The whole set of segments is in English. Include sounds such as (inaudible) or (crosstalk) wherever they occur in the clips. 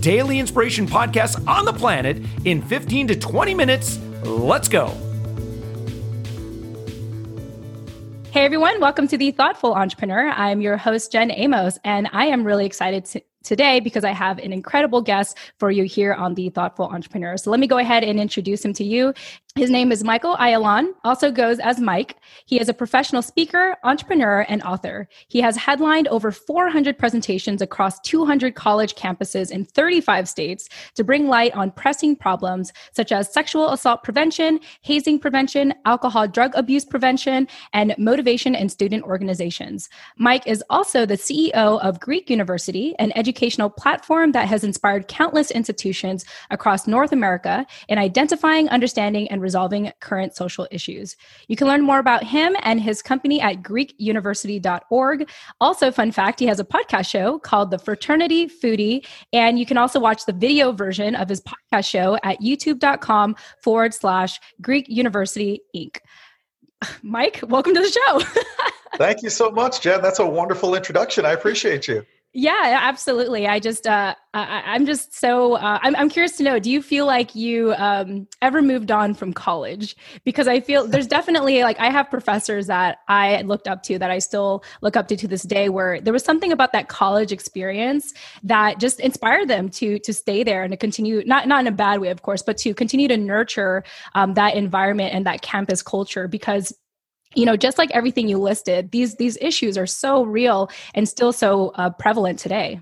daily inspiration podcast on the planet in 15 to 20 minutes. Let's go. Hey everyone, welcome to the Thoughtful Entrepreneur. I'm your host, Jen Amos, and I am really excited to, today because I have an incredible guest for you here on the Thoughtful Entrepreneur. So let me go ahead and introduce him to you. His name is Michael Ayalon, also goes as Mike. He is a professional speaker, entrepreneur, and author. He has headlined over 400 presentations across 200 college campuses in 35 states to bring light on pressing problems such as sexual assault prevention, hazing prevention, alcohol drug abuse prevention, and motivation and student organizations. Mike is also the CEO of Greek University, an educational platform that has inspired countless institutions across North America in identifying, understanding, and resolving current social issues. You can learn more about him and his company at GreekUniversity.org. Also, fun fact, he has a podcast show called The Fraternity Foodie, and you can also watch the video version of his podcast show at youtube.com forward slash Greek University Inc. (sighs) Mike, welcome to the show. (laughs) Thank you so much, Jen. That's a wonderful introduction. I appreciate you. Yeah, absolutely. I just, uh, I, am just so, uh, I'm, I'm curious to know, do you feel like you um, ever moved on from college? Because I feel there's (laughs) definitely like, I have professors that I looked up to that I still look up to to this day where there was something about that college experience that just inspired them to, to stay there and to continue, not, not in a bad way, of course, but to continue to nurture um, that environment and that campus culture because you know just like everything you listed these these issues are so real and still so uh, prevalent today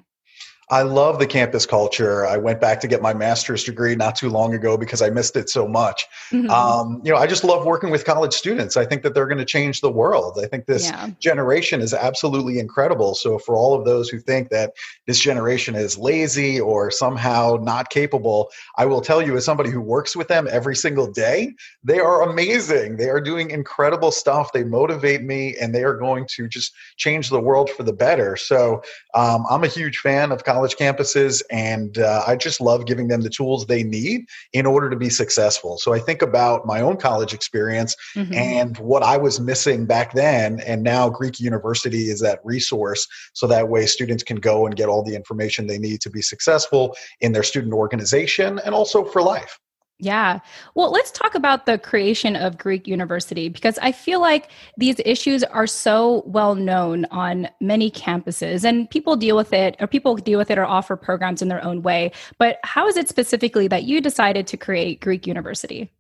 I love the campus culture. I went back to get my master's degree not too long ago because I missed it so much. Mm-hmm. Um, you know, I just love working with college students. I think that they're going to change the world. I think this yeah. generation is absolutely incredible. So, for all of those who think that this generation is lazy or somehow not capable, I will tell you, as somebody who works with them every single day, they are amazing. They are doing incredible stuff. They motivate me and they are going to just change the world for the better. So, um, I'm a huge fan of college college campuses, and uh, I just love giving them the tools they need in order to be successful. So I think about my own college experience mm-hmm. and what I was missing back then, and now Greek University is that resource so that way students can go and get all the information they need to be successful in their student organization and also for life. Yeah. Well, let's talk about the creation of Greek University because I feel like these issues are so well known on many campuses and people deal with it or people deal with it or offer programs in their own way. But how is it specifically that you decided to create Greek University?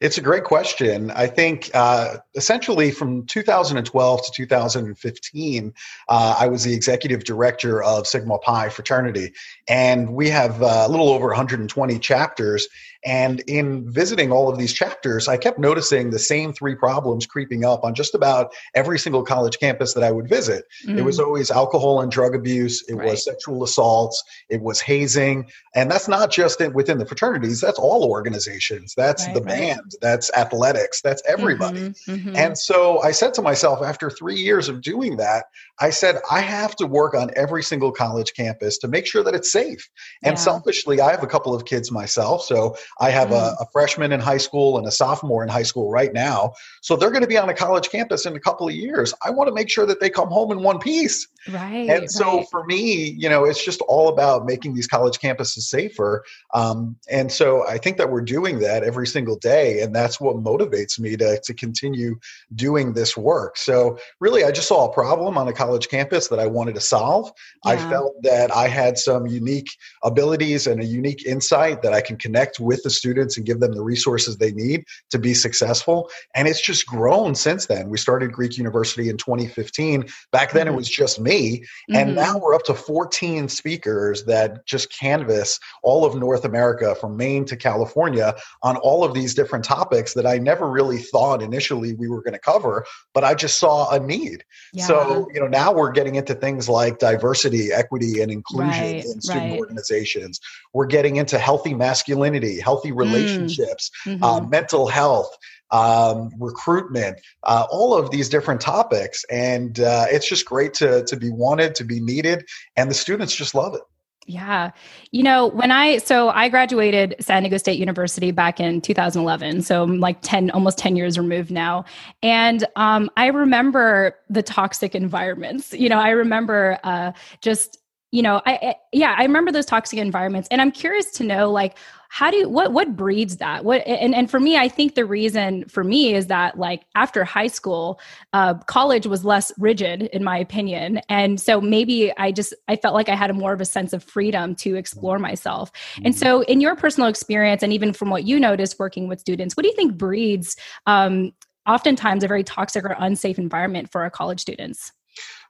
It's a great question. I think uh, essentially from 2012 to 2015, uh, I was the executive director of Sigma Pi fraternity, and we have uh, a little over 120 chapters. And in visiting all of these chapters, I kept noticing the same three problems creeping up on just about every single college campus that I would visit. Mm. It was mm. always alcohol and drug abuse, it right. was sexual assaults, it was hazing. And that's not just in, within the fraternities, that's all organizations. That's right, the right. band, that's athletics, that's everybody. Mm-hmm, mm-hmm. And so I said to myself, after three years of doing that, I said, I have to work on every single college campus to make sure that it's safe. And yeah. selfishly, I have a couple of kids myself. So I have mm. a, a, freshman in high school and a sophomore in high school right now. So they're going to be on a college campus in a couple of years. I want to make sure that they come home in one piece. Right. And so right. for me, you know, it's just all about making these college campuses safer. Um, and so I think that we're doing that every single day. And that's what motivates me to, to continue doing this work. So really, I just saw a problem on a college campus that I wanted to solve. Yeah. I felt that I had some unique abilities and a unique insight that I can connect with the students and give them the resources they need to be successful. And it's just grown since then. We started Greek University in 2015. Back then, mm-hmm. it was just me. Mm-hmm. And now we're up to 14 speakers that just canvas all of North America from Maine to California on all of these different topics that I never really thought initially we were going to cover, but I just saw a need. Yeah. So, you know, now we're getting into things like diversity, equity, and inclusion right, in student right. organizations. We're getting into healthy masculinity, healthy mm. relationships, mm. mm-hmm. uh, mental health. Um, recruitment, uh, all of these different topics, and uh, it's just great to to be wanted, to be needed, and the students just love it. Yeah. You know, when I, so I graduated San Diego State University back in 2011. So I'm like 10, almost 10 years removed now. And um, I remember the toxic environments. You know, I remember uh, just, you know, I, I, yeah, I remember those toxic environments. And I'm curious to know, like, how do you what what breeds that? What and, and for me i think the reason for me is that like after high school uh, college was less rigid in my opinion and so maybe i just i felt like i had a more of a sense of freedom to explore myself. And so in your personal experience and even from what you noticed working with students what do you think breeds um, oftentimes a very toxic or unsafe environment for our college students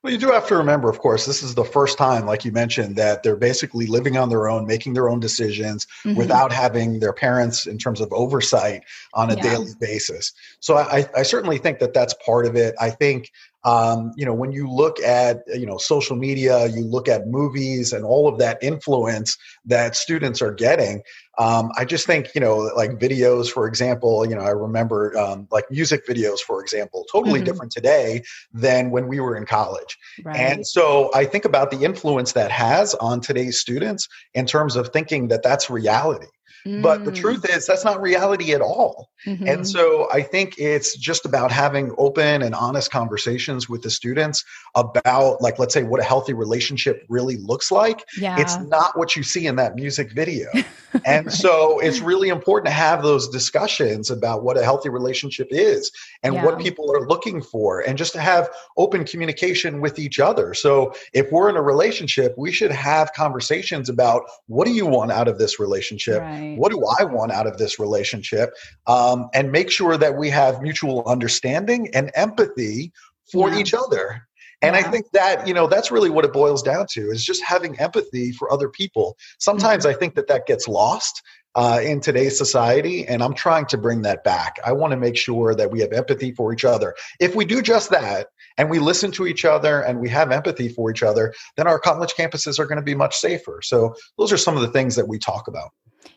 well, you do have to remember, of course, this is the first time, like you mentioned, that they're basically living on their own, making their own decisions mm-hmm. without having their parents in terms of oversight on a yeah. daily basis. So I, I certainly think that that's part of it. I think um, you know when you look at you know social media you look at movies and all of that influence that students are getting um, i just think you know like videos for example you know i remember um, like music videos for example totally mm-hmm. different today than when we were in college right. and so i think about the influence that has on today's students in terms of thinking that that's reality but the mm. truth is, that's not reality at all. Mm-hmm. And so I think it's just about having open and honest conversations with the students about, like, let's say, what a healthy relationship really looks like. Yeah. It's not what you see in that music video. (laughs) and right. so it's really important to have those discussions about what a healthy relationship is and yeah. what people are looking for, and just to have open communication with each other. So if we're in a relationship, we should have conversations about what do you want out of this relationship? Right what do I want out of this relationship? Um, and make sure that we have mutual understanding and empathy for yeah. each other. And yeah. I think that, you know, that's really what it boils down to is just having empathy for other people. Sometimes mm-hmm. I think that that gets lost uh, in today's society, and I'm trying to bring that back. I want to make sure that we have empathy for each other. If we do just that, and we listen to each other and we have empathy for each other, then our college campuses are going to be much safer. So, those are some of the things that we talk about.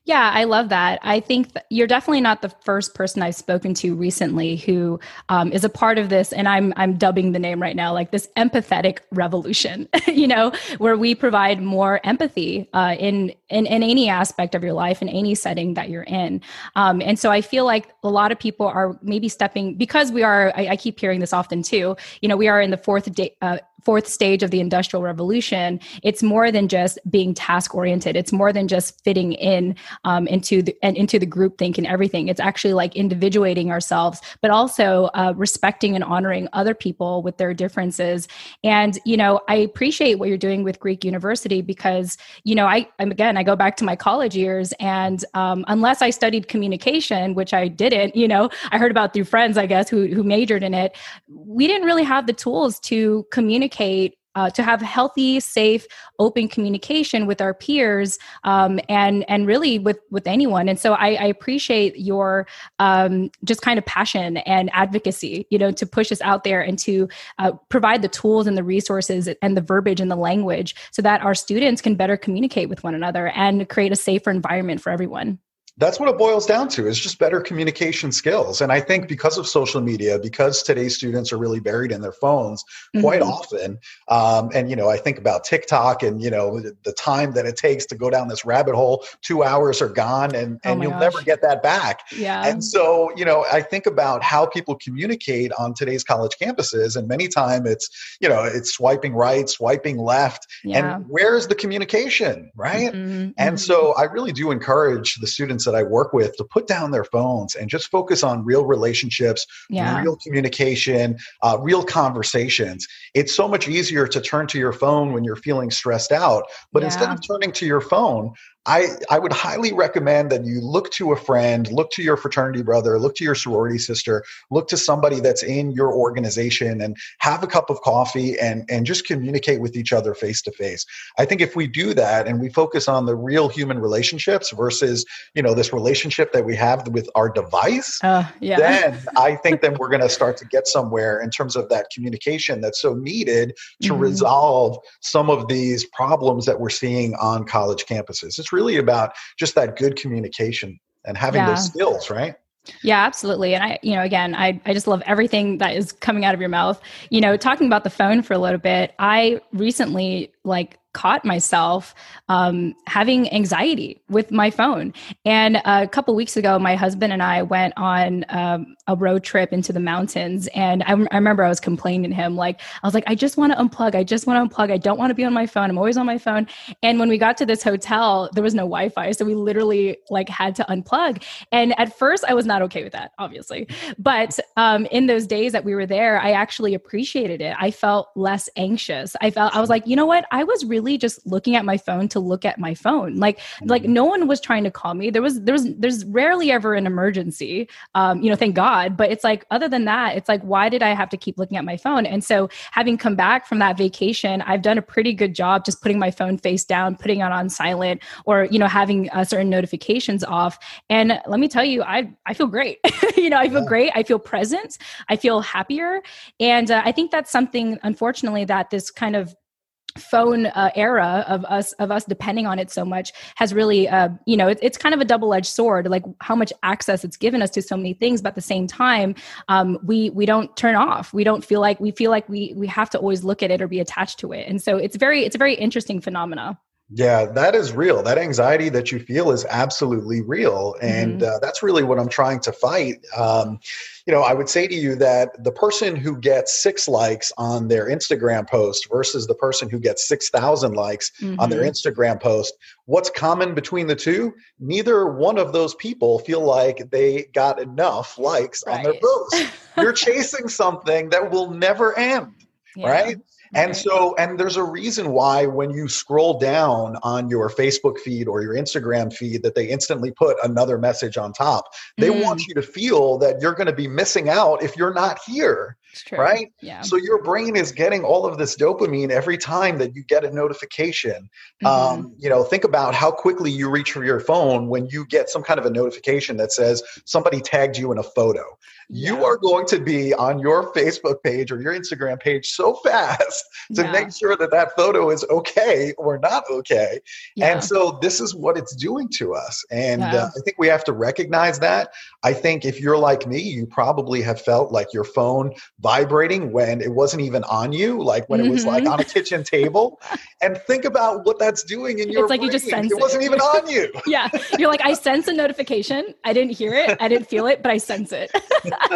Yeah, I love that. I think you're definitely not the first person I've spoken to recently who um, is a part of this, and I'm I'm dubbing the name right now like this empathetic revolution. (laughs) you know, where we provide more empathy uh, in, in in any aspect of your life in any setting that you're in. Um, and so I feel like a lot of people are maybe stepping because we are. I, I keep hearing this often too. You know, we are in the fourth day. Uh, fourth stage of the industrial revolution it's more than just being task oriented. It's more than just fitting in um, into the and into the group think and everything. It's actually like individuating ourselves but also uh, respecting and honoring other people with their differences. And you know i appreciate what you're doing with greek university because you know i I'm, again i go back to my college years and um, unless i studied communication which i didn't you know i heard about through friends i guess who, who majored in it we didn't really have the tools to communicate communicate uh, to have healthy, safe, open communication with our peers, um, and and really with with anyone. And so I, I appreciate your um, just kind of passion and advocacy, you know, to push us out there and to uh, provide the tools and the resources and the verbiage and the language so that our students can better communicate with one another and create a safer environment for everyone that's what it boils down to is just better communication skills and i think because of social media because today's students are really buried in their phones quite mm-hmm. often um, and you know i think about tiktok and you know the time that it takes to go down this rabbit hole two hours are gone and, oh and oh you'll gosh. never get that back yeah and so you know i think about how people communicate on today's college campuses and many time it's you know it's swiping right swiping left yeah. and where's the communication right mm-hmm. and so i really do encourage the students that I work with to put down their phones and just focus on real relationships, yeah. real communication, uh, real conversations. It's so much easier to turn to your phone when you're feeling stressed out. But yeah. instead of turning to your phone, I, I would highly recommend that you look to a friend, look to your fraternity brother, look to your sorority sister, look to somebody that's in your organization and have a cup of coffee and, and just communicate with each other face to face. I think if we do that and we focus on the real human relationships versus, you know, this relationship that we have with our device, uh, yeah. then (laughs) I think then we're going to start to get somewhere in terms of that communication that's so needed to mm-hmm. resolve some of these problems that we're seeing on college campuses. It's really about just that good communication and having yeah. those skills, right? Yeah, absolutely. And I, you know, again, I, I just love everything that is coming out of your mouth. You know, talking about the phone for a little bit, I recently like caught myself um, having anxiety with my phone. And a couple weeks ago, my husband and I went on um, a road trip into the mountains. And I, I, remember I was complaining to him, like, I was like, I just want to unplug. I just want to unplug. I don't want to be on my phone. I'm always on my phone. And when we got to this hotel, there was no Wi Fi. So we literally like had to unplug. And at first, I was not okay with that, obviously. But um, in those days that we were there, I actually appreciated it. I felt less anxious. I felt, I was like, you know what? I was really really just looking at my phone to look at my phone. Like like no one was trying to call me. There was there was there's rarely ever an emergency. Um, you know, thank God. But it's like other than that, it's like why did I have to keep looking at my phone? And so having come back from that vacation, I've done a pretty good job just putting my phone face down, putting it on silent, or you know having uh, certain notifications off. And let me tell you, I I feel great. (laughs) you know, I feel great. I feel present. I feel happier, and uh, I think that's something, unfortunately, that this kind of phone uh, era of us of us depending on it so much has really uh, you know it, it's kind of a double-edged sword like how much access it's given us to so many things but at the same time um, we we don't turn off. We don't feel like we feel like we we have to always look at it or be attached to it. And so it's very it's a very interesting phenomena yeah, that is real. That anxiety that you feel is absolutely real. And mm-hmm. uh, that's really what I'm trying to fight. Um, you know, I would say to you that the person who gets six likes on their Instagram post versus the person who gets 6,000 likes mm-hmm. on their mm-hmm. Instagram post, what's common between the two? Neither one of those people feel like they got enough likes right. on their post. (laughs) You're chasing something that will never end, yeah. right? And so, and there's a reason why when you scroll down on your Facebook feed or your Instagram feed, that they instantly put another message on top. They mm. want you to feel that you're going to be missing out if you're not here. Right? Yeah. So your brain is getting all of this dopamine every time that you get a notification. Mm-hmm. Um, you know, think about how quickly you reach for your phone when you get some kind of a notification that says somebody tagged you in a photo. Yeah. You are going to be on your Facebook page or your Instagram page so fast (laughs) to yeah. make sure that that photo is okay or not okay. Yeah. And so this is what it's doing to us. And uh, I think we have to recognize that. I think if you're like me, you probably have felt like your phone vibrating when it wasn't even on you, like when mm-hmm. it was like mm-hmm. on a kitchen table. and think about what that's doing in your It's like brain. you just sense it. It wasn't even on you. (laughs) yeah. You're like, I sense a notification. I didn't hear it. I didn't feel it, but I sense it. (laughs)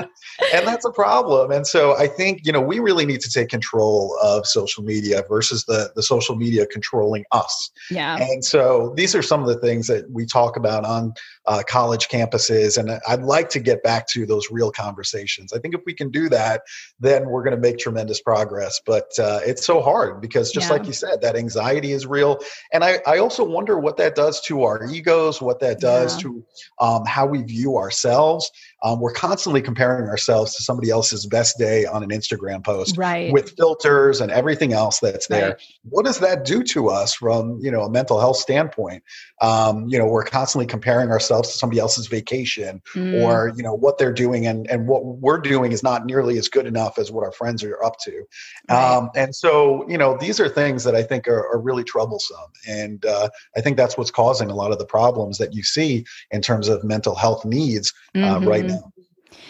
and that's a problem. And so I think, you know, we really need to take control of social media versus the, the social media controlling us. Yeah. And so these are some of the things that we talk about on uh, college campuses. And I'd like to get back to those real conversations. I think if we can do that, then we're going to make tremendous progress. But uh, it's so hard because, just yeah. like you said, that anxiety is real. And I, I also wonder what that does to our egos, what that does yeah. to um, how we view ourselves. Um, we're constantly comparing ourselves to somebody else's best day on an Instagram post right. with filters and everything else that's there. Right. What does that do to us from you know a mental health standpoint? Um, you know, we're constantly comparing ourselves to somebody else's vacation mm. or you know what they're doing, and and what we're doing is not nearly as good enough as what our friends are up to. Right. Um, and so you know these are things that I think are, are really troublesome, and uh, I think that's what's causing a lot of the problems that you see in terms of mental health needs uh, mm-hmm. right now.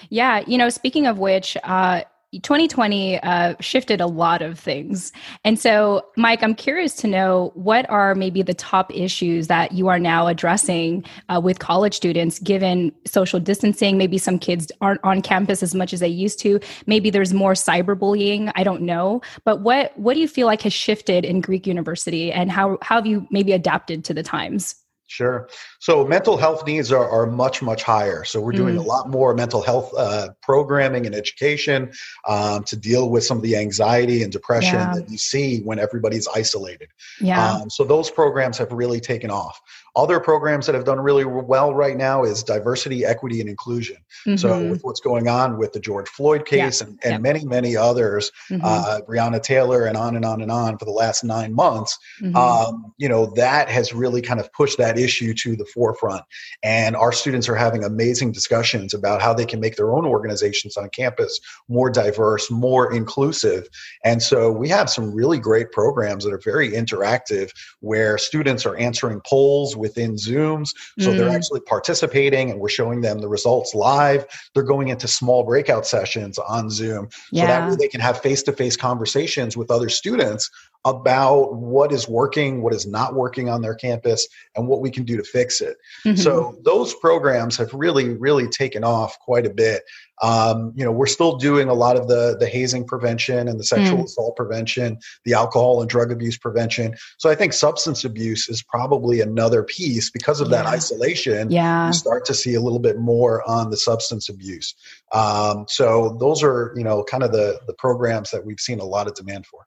Yeah, you know, speaking of which, uh, 2020 uh, shifted a lot of things. And so, Mike, I'm curious to know what are maybe the top issues that you are now addressing uh, with college students, given social distancing. Maybe some kids aren't on campus as much as they used to. Maybe there's more cyberbullying. I don't know. But what what do you feel like has shifted in Greek University, and how how have you maybe adapted to the times? Sure. So mental health needs are, are much, much higher. So we're doing mm. a lot more mental health uh, programming and education um, to deal with some of the anxiety and depression yeah. that you see when everybody's isolated. Yeah. Um, so those programs have really taken off. Other programs that have done really well right now is diversity, equity, and inclusion. Mm-hmm. So with what's going on with the George Floyd case yeah. and, and many, many others, mm-hmm. uh, Breonna Taylor, and on and on and on for the last nine months, mm-hmm. um, you know, that has really kind of pushed that issue to the forefront. And our students are having amazing discussions about how they can make their own organizations on campus more diverse, more inclusive. And so we have some really great programs that are very interactive where students are answering polls within Zooms. So mm. they're actually participating and we're showing them the results live. They're going into small breakout sessions on Zoom yeah. so that way they can have face to face conversations with other students about what is working, what is not working on their campus, and what we can do to fix it. Mm-hmm. So those programs have really, really taken off quite a bit. Um, you know, we're still doing a lot of the the hazing prevention and the sexual mm. assault prevention, the alcohol and drug abuse prevention. So I think substance abuse is probably another piece because of yeah. that isolation. Yeah, you start to see a little bit more on the substance abuse. Um, so those are you know kind of the the programs that we've seen a lot of demand for.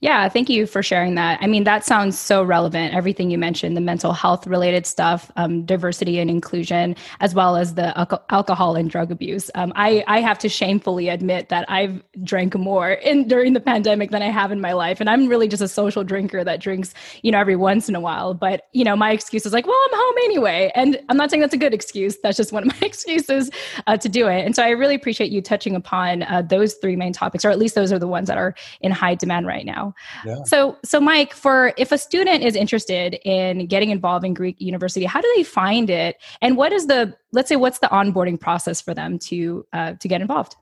Yeah, thank you for sharing that. I mean, that sounds so relevant. Everything you mentioned, the mental health related stuff, um, diversity and inclusion, as well as the al- alcohol and drug abuse. Um, I, I have to shamefully admit that I've drank more in during the pandemic than I have in my life. And I'm really just a social drinker that drinks, you know, every once in a while. But, you know, my excuse is like, well, I'm home anyway. And I'm not saying that's a good excuse. That's just one of my (laughs) excuses uh, to do it. And so I really appreciate you touching upon uh, those three main topics, or at least those are the ones that are in high demand right now. Yeah. So, so Mike, for if a student is interested in getting involved in Greek University, how do they find it, and what is the let's say what's the onboarding process for them to uh, to get involved?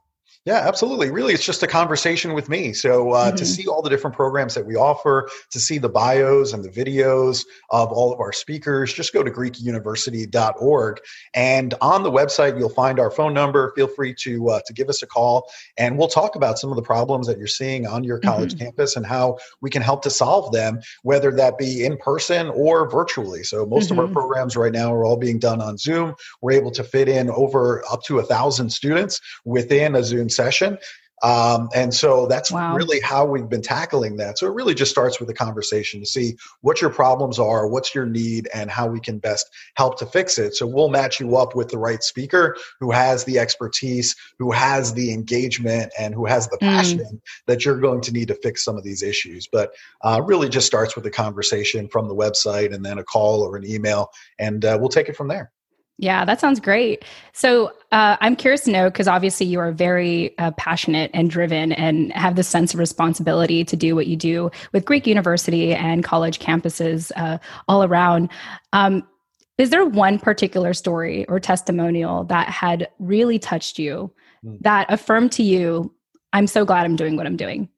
Yeah, absolutely. Really, it's just a conversation with me. So, uh, mm-hmm. to see all the different programs that we offer, to see the bios and the videos of all of our speakers, just go to GreekUniversity.org. And on the website, you'll find our phone number. Feel free to uh, to give us a call, and we'll talk about some of the problems that you're seeing on your college mm-hmm. campus and how we can help to solve them, whether that be in person or virtually. So, most mm-hmm. of our mm-hmm. programs right now are all being done on Zoom. We're able to fit in over up to a thousand students within a Zoom session. Um, and so that's wow. really how we've been tackling that. So it really just starts with a conversation to see what your problems are, what's your need, and how we can best help to fix it. So we'll match you up with the right speaker who has the expertise, who has the engagement, and who has the mm. passion mm. that you're going to need to fix some of these issues. But uh, really just starts with a conversation from the website and then a call or an email, and uh, we'll take it from there. Yeah, that sounds great. So uh, I'm curious to know because obviously you are very uh, passionate and driven and have this sense of responsibility to do what you do with Greek University and college campuses uh, all around. Um, is there one particular story or testimonial that had really touched you mm. that affirmed to you, I'm so glad I'm doing what I'm doing?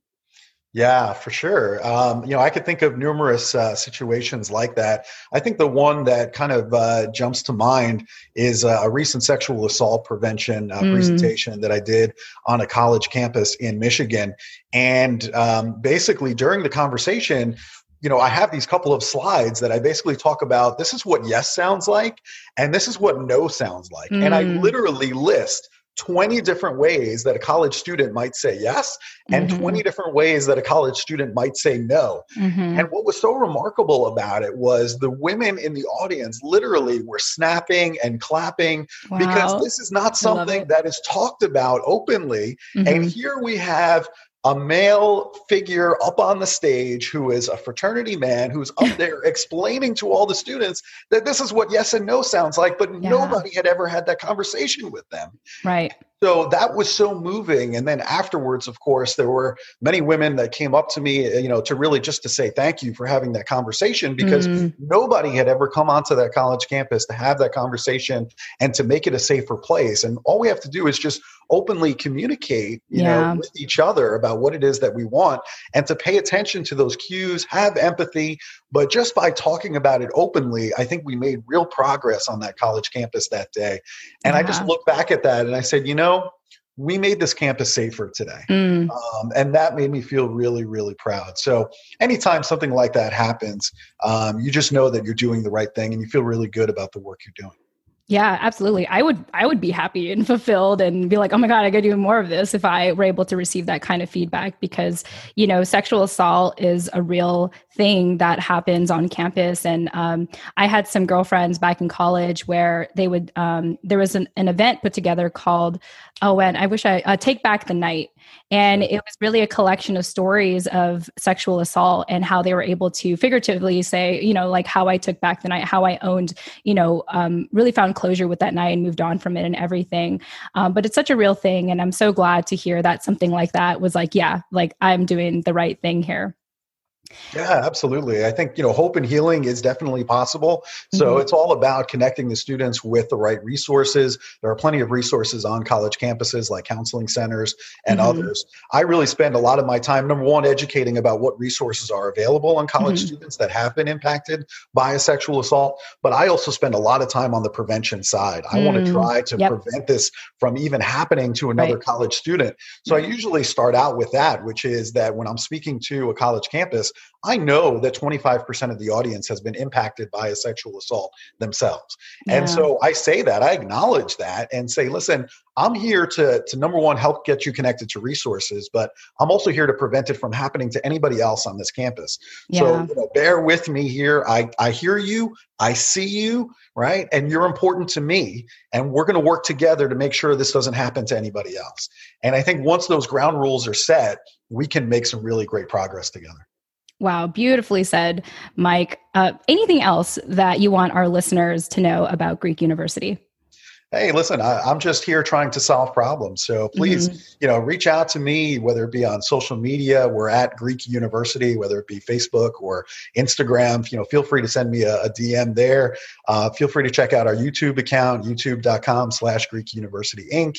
Yeah, for sure. Um, you know, I could think of numerous uh, situations like that. I think the one that kind of uh, jumps to mind is uh, a recent sexual assault prevention mm. presentation that I did on a college campus in Michigan. And um, basically, during the conversation, you know, I have these couple of slides that I basically talk about this is what yes sounds like, and this is what no sounds like. Mm. And I mm. literally list 20 different ways that a college student might say yes and mm-hmm. 20 different ways that a college student might say no. Mm-hmm. And what was so remarkable about it was the women in the audience literally were snapping and clapping wow. because this is not something that is talked about openly. Mm-hmm. And here we have a male figure up on the stage who is a fraternity man who's up (laughs) there explaining to all the students that this is what yes and no sounds like, but yeah. nobody had ever had that conversation with them. Right so that was so moving and then afterwards of course there were many women that came up to me uh, you know to really just to say thank you for having that conversation because mm. nobody had ever come onto that college campus to have that conversation and to make it a safer place and all we have to do is just openly communicate you yeah. know with each other about what it is that we want and to pay attention to those cues have empathy but just by talking about it openly i think we made real progress on that college campus that day and yeah. i just look back at that and i said you know know, we made this campus safer today. Mm. Um, and that made me feel really, really proud. So, anytime something like that happens, um, you just know that you're doing the right thing and you feel really good about the work you're doing. Yeah, absolutely. I would I would be happy and fulfilled and be like, "Oh my god, I got to do more of this" if I were able to receive that kind of feedback because, you know, sexual assault is a real thing that happens on campus and um, I had some girlfriends back in college where they would um, there was an, an event put together called oh and I wish I uh, take back the night and it was really a collection of stories of sexual assault and how they were able to figuratively say, you know, like how I took back the night, how I owned, you know, um, really found closure with that night and moved on from it and everything. Um, but it's such a real thing. And I'm so glad to hear that something like that was like, yeah, like I'm doing the right thing here. Yeah, absolutely. I think, you know, hope and healing is definitely possible. So mm-hmm. it's all about connecting the students with the right resources. There are plenty of resources on college campuses like counseling centers and mm-hmm. others. I really spend a lot of my time, number one, educating about what resources are available on college mm-hmm. students that have been impacted by a sexual assault. But I also spend a lot of time on the prevention side. I want to mm. try to yep. prevent this from even happening to another right. college student. So I usually start out with that, which is that when I'm speaking to a college campus, I know that 25% of the audience has been impacted by a sexual assault themselves. Yeah. And so I say that, I acknowledge that and say, listen, I'm here to, to number one, help get you connected to resources, but I'm also here to prevent it from happening to anybody else on this campus. Yeah. So you know, bear with me here. I, I hear you, I see you, right? And you're important to me. And we're going to work together to make sure this doesn't happen to anybody else. And I think once those ground rules are set, we can make some really great progress together. Wow, beautifully said, Mike. Uh, anything else that you want our listeners to know about Greek University? hey listen I, am just here trying to solve problems so please mm-hmm. you know reach out to me whether it be on social media we're at greek university whether it be facebook or instagram you know feel free to send me a, a dm there uh, feel free to check out our youtube account youtube.com slash greek university inc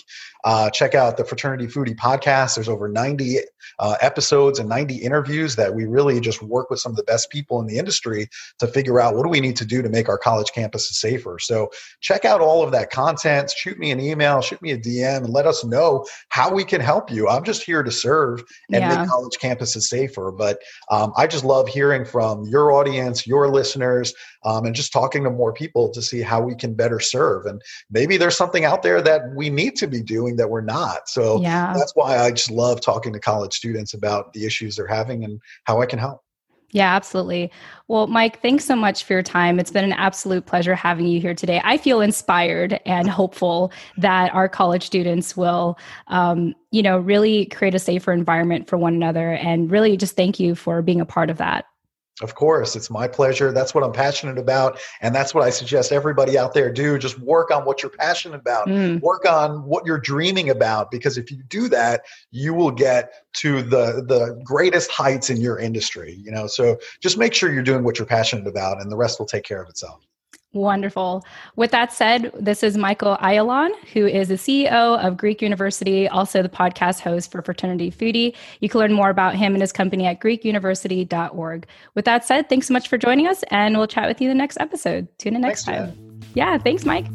uh, check out the fraternity foodie podcast there's over 90 uh, episodes and 90 interviews that we really just work with some of the best people in the industry to figure out what do we need to do to make our college campuses safer so check out all of that content shoot me an email, shoot me a DM, and let us know how we can help you. I'm just here to serve and yeah. make college campuses safer. But um, I just love hearing from your audience, your listeners, um, and just talking to more people to see how we can better serve. And maybe there's something out there that we need to be doing that we're not. So yeah. that's why I just love talking to college students about the issues they're having and how I can help. Yeah, absolutely. Well, Mike, thanks so much for your time. It's been an absolute pleasure having you here today. I feel inspired and hopeful that our college students will, um, you know, really create a safer environment for one another. And really just thank you for being a part of that. Of course, it's my pleasure. That's what I'm passionate about. And that's what I suggest everybody out there do. Just work on what you're passionate about, mm. work on what you're dreaming about. Because if you do that, you will get to the, the greatest heights in your industry. You know, so just make sure you're doing what you're passionate about, and the rest will take care of itself. Wonderful. With that said, this is Michael Ayalon, who is the CEO of Greek University, also the podcast host for Fraternity Foodie. You can learn more about him and his company at greekuniversity.org. With that said, thanks so much for joining us, and we'll chat with you the next episode. Tune in next thanks, time. Jen. Yeah, thanks, Mike.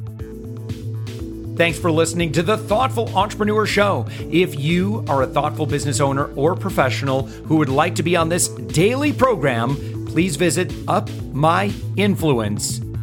Thanks for listening to the Thoughtful Entrepreneur Show. If you are a thoughtful business owner or professional who would like to be on this daily program, please visit Up